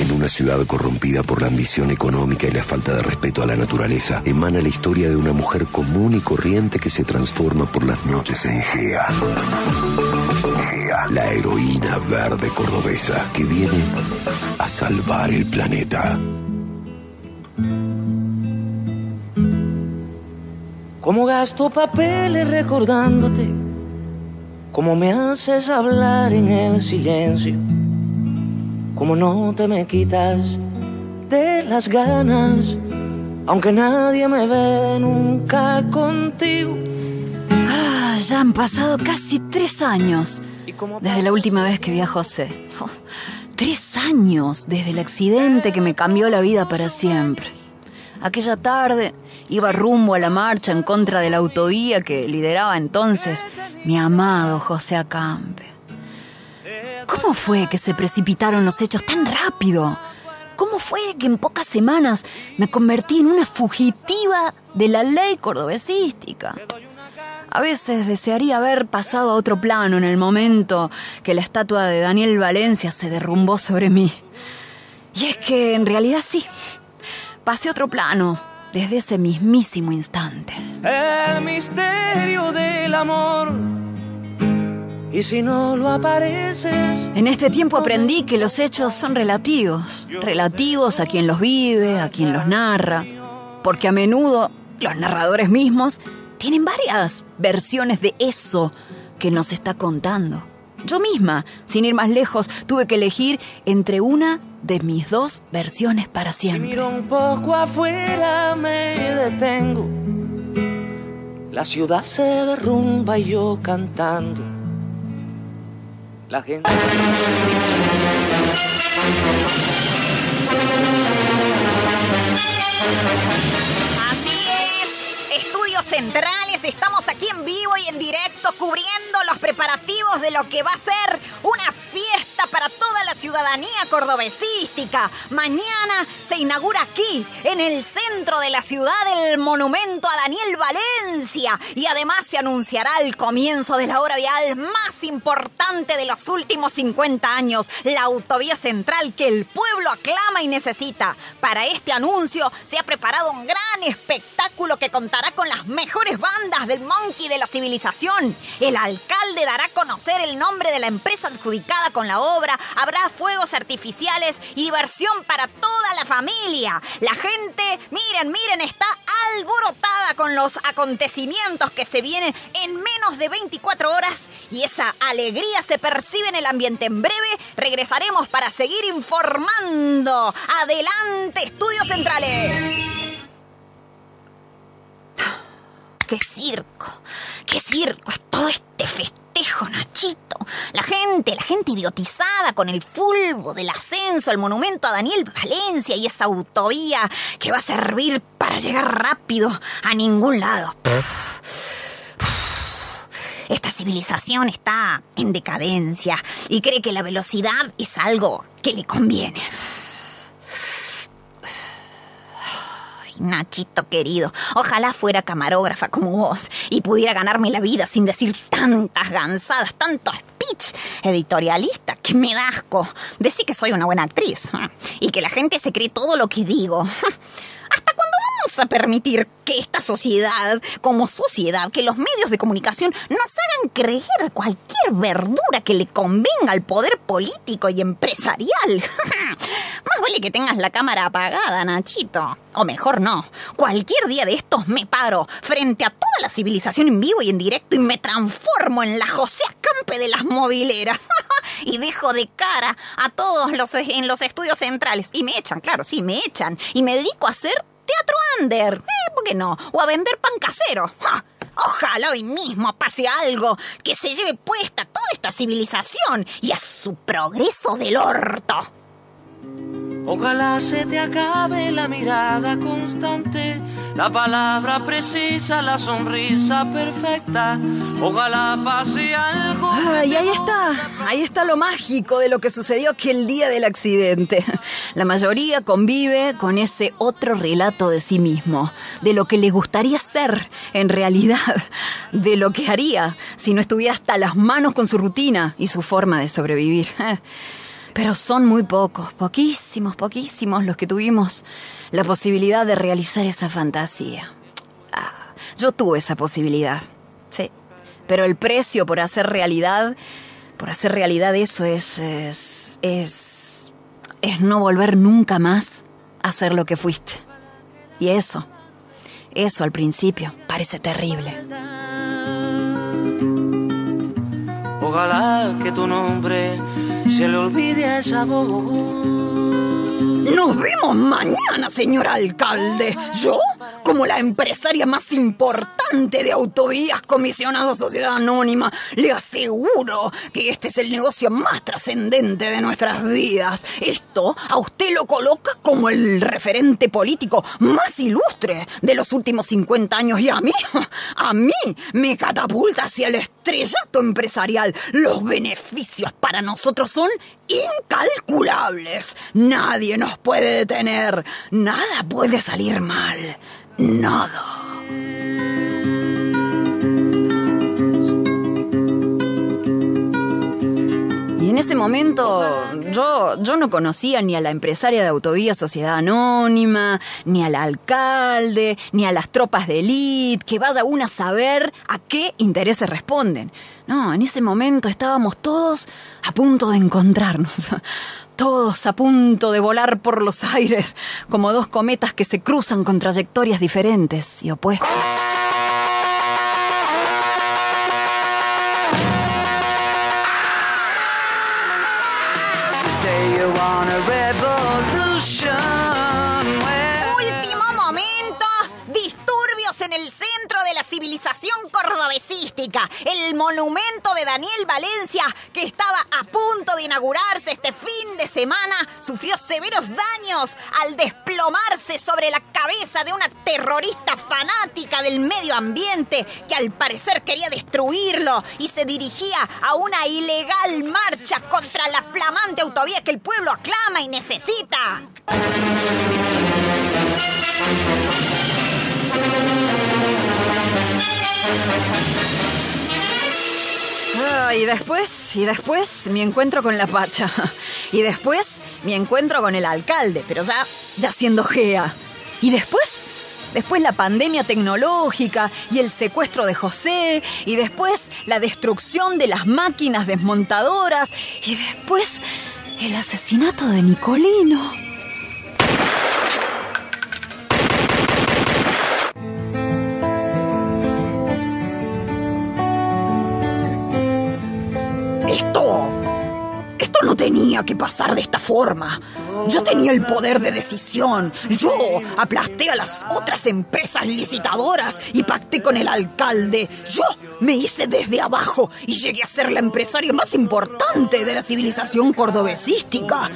En una ciudad corrompida por la ambición económica y la falta de respeto a la naturaleza, emana la historia de una mujer común y corriente que se transforma por las noches en Gea. Gea, la heroína verde cordobesa que viene a salvar el planeta. Como gasto papeles recordándote, como me haces hablar en el silencio, como no te me quitas de las ganas, aunque nadie me ve nunca contigo. Ah, ya han pasado casi tres años desde la última vez que vi a José. Oh, tres años desde el accidente que me cambió la vida para siempre. Aquella tarde iba rumbo a la marcha en contra de la autovía que lideraba entonces mi amado José Acampe. ¿Cómo fue que se precipitaron los hechos tan rápido? ¿Cómo fue que en pocas semanas me convertí en una fugitiva de la ley cordobesística? A veces desearía haber pasado a otro plano en el momento que la estatua de Daniel Valencia se derrumbó sobre mí. Y es que en realidad sí, pasé a otro plano desde ese mismísimo instante. El misterio del amor. Y si no lo apareces. En este tiempo aprendí que los hechos son relativos, relativos a quien los vive, a quien los narra, porque a menudo los narradores mismos tienen varias versiones de eso que nos está contando. Yo misma, sin ir más lejos, tuve que elegir entre una de mis dos versiones para siempre. miro un poco afuera, me detengo. La ciudad se derrumba y yo cantando. La gente. Así es, estudios centrales, estamos aquí en vivo y en directo cubriendo los preparativos de lo que va a ser una fiesta para toda la ciudadanía cordobesística. Mañana se inaugura aquí, en el centro de la ciudad, el monumento a Daniel Valencia y además se anunciará el comienzo de la obra vial más importante de los últimos 50 años, la autovía central que el pueblo aclama y necesita. Para este anuncio se ha preparado un gran espectáculo que contará con las mejores bandas del monkey de la civilización. El alcalde dará a conocer el nombre de la empresa adjudicada con la obra, habrá fuegos artificiales y diversión para toda la familia. La gente, miren, miren, está alborotada con los acontecimientos que se vienen en menos de 24 horas y esa alegría se percibe en el ambiente. En breve regresaremos para seguir informando. Adelante, Estudios Centrales. ¡Qué circo! ¡Qué circo! Es todo este festejo, Nachito. La gente, la gente idiotizada con el fulbo del ascenso, el monumento a Daniel Valencia y esa autovía que va a servir para llegar rápido a ningún lado. Esta civilización está en decadencia y cree que la velocidad es algo que le conviene. Nachito querido, ojalá fuera camarógrafa como vos y pudiera ganarme la vida sin decir tantas gansadas, tanto speech editorialista que me da asco. Decí que soy una buena actriz ¿eh? y que la gente se cree todo lo que digo. ¿Hasta cuándo vamos a permitir que esta sociedad, como sociedad, que los medios de comunicación nos hagan creer cualquier verdura que le convenga al poder político y empresarial? Más vale que tengas la cámara apagada, Nachito. O mejor no. Cualquier día de estos me paro frente a toda la civilización en vivo y en directo y me transformo en la José Acampe de las mobileras. y dejo de cara a todos los en los estudios centrales. Y me echan, claro, sí, me echan. Y me dedico a hacer teatro under. Eh, ¿por qué no? O a vender pan casero. ¡Ja! Ojalá hoy mismo pase algo que se lleve puesta toda esta civilización y a su progreso del orto. Ojalá se te acabe la mirada constante, la palabra precisa, la sonrisa perfecta. Ojalá pase algo. Ah, y ahí está, ahí está lo mágico de lo que sucedió aquel día del accidente. La mayoría convive con ese otro relato de sí mismo, de lo que le gustaría ser en realidad, de lo que haría si no estuviera hasta las manos con su rutina y su forma de sobrevivir. Pero son muy pocos, poquísimos, poquísimos los que tuvimos la posibilidad de realizar esa fantasía. Ah, yo tuve esa posibilidad, sí. Pero el precio por hacer realidad, por hacer realidad eso es, es, es, es no volver nunca más a ser lo que fuiste. Y eso, eso al principio parece terrible. Ojalá que tu nombre se le olvide a esa voz nos vemos mañana, señor alcalde. Yo, como la empresaria más importante de autovías comisionado a Sociedad Anónima, le aseguro que este es el negocio más trascendente de nuestras vidas. Esto a usted lo coloca como el referente político más ilustre de los últimos 50 años y a mí, a mí me catapulta hacia el estrellato empresarial. Los beneficios para nosotros son incalculables. Nadie nos puede detener. Nada puede salir mal. Nada. Y en ese momento yo, yo no conocía ni a la empresaria de Autovía Sociedad Anónima, ni al alcalde, ni a las tropas de élite, que vaya una a saber a qué intereses responden. No, en ese momento estábamos todos a punto de encontrarnos. Todos a punto de volar por los aires, como dos cometas que se cruzan con trayectorias diferentes y opuestas. Civilización cordobesística, el monumento de Daniel Valencia, que estaba a punto de inaugurarse este fin de semana, sufrió severos daños al desplomarse sobre la cabeza de una terrorista fanática del medio ambiente que al parecer quería destruirlo y se dirigía a una ilegal marcha contra la flamante autovía que el pueblo aclama y necesita. Ah, y después, y después mi encuentro con la Pacha. Y después mi encuentro con el alcalde, pero ya, ya siendo Gea. Y después, después la pandemia tecnológica y el secuestro de José. Y después la destrucción de las máquinas desmontadoras. Y después el asesinato de Nicolino. Esto... Esto no tenía que pasar de esta forma. Yo tenía el poder de decisión. Yo aplasté a las otras empresas licitadoras y pacté con el alcalde. Yo me hice desde abajo y llegué a ser la empresaria más importante de la civilización cordobesística.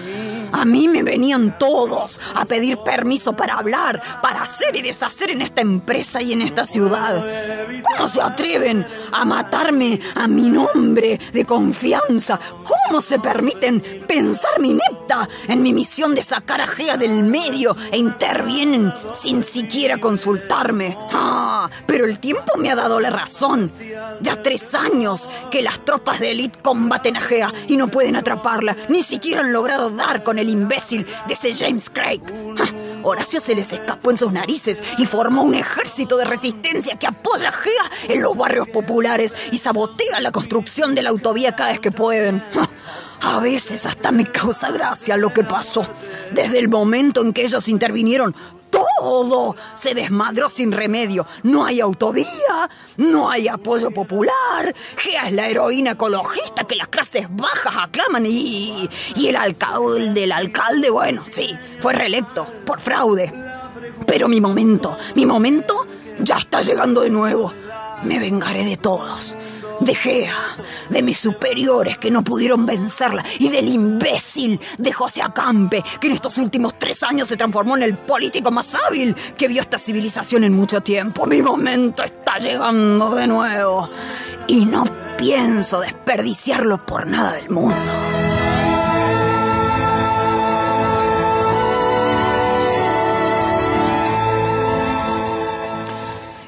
A mí me venían todos a pedir permiso para hablar, para hacer y deshacer en esta empresa y en esta ciudad. ¿Cómo se atreven a matarme a mi nombre de confianza? ¿Cómo se permiten pensar mi inepta en mi misión de sacar a Gea del medio e intervienen sin siquiera consultarme? Ah, pero el tiempo me ha dado la razón. Ya tres años que las tropas de élite combaten a Gea y no pueden atraparla. Ni siquiera han logrado dar con el imbécil de ese James Craig. Horacio se les escapó en sus narices y formó un ejército de resistencia que apoya a Gea en los barrios populares y sabotea la construcción de la autovía cada vez que pueden. A veces hasta me causa gracia lo que pasó. Desde el momento en que ellos intervinieron, todo se desmadró sin remedio. No hay autovía, no hay apoyo popular. Gea es la heroína ecologista que las clases bajas aclaman y, y el alcalde del alcalde, bueno, sí, fue reelecto por fraude. Pero mi momento, mi momento ya está llegando de nuevo. Me vengaré de todos de Gea, de mis superiores que no pudieron vencerla y del imbécil de José Acampe, que en estos últimos tres años se transformó en el político más hábil que vio esta civilización en mucho tiempo. Mi momento está llegando de nuevo y no pienso desperdiciarlo por nada del mundo.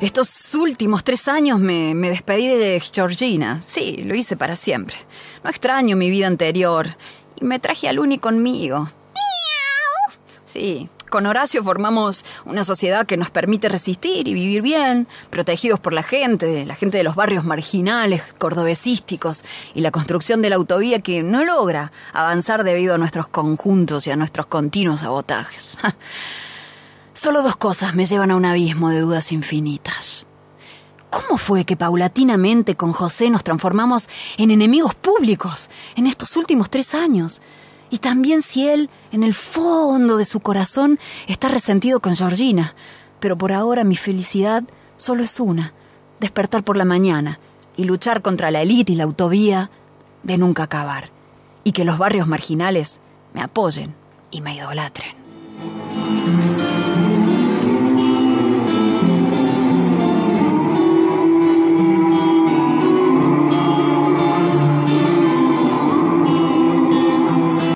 Estos últimos tres años me, despedí de Georgina. Sí, lo hice para siempre. No extraño mi vida anterior. y me traje a Luni conmigo. Sí, con Horacio formamos una sociedad que nos permite resistir y vivir bien, protegidos por la gente, la gente de los barrios marginales, cordobesísticos, y la construcción de la autovía que no logra avanzar debido a nuestros conjuntos y a nuestros continuos sabotajes. Solo dos cosas me llevan a un abismo de dudas infinitas. ¿Cómo fue que paulatinamente con José nos transformamos en enemigos públicos en estos últimos tres años? Y también si él, en el fondo de su corazón, está resentido con Georgina. Pero por ahora mi felicidad solo es una, despertar por la mañana y luchar contra la élite y la autovía de nunca acabar. Y que los barrios marginales me apoyen y me idolatren.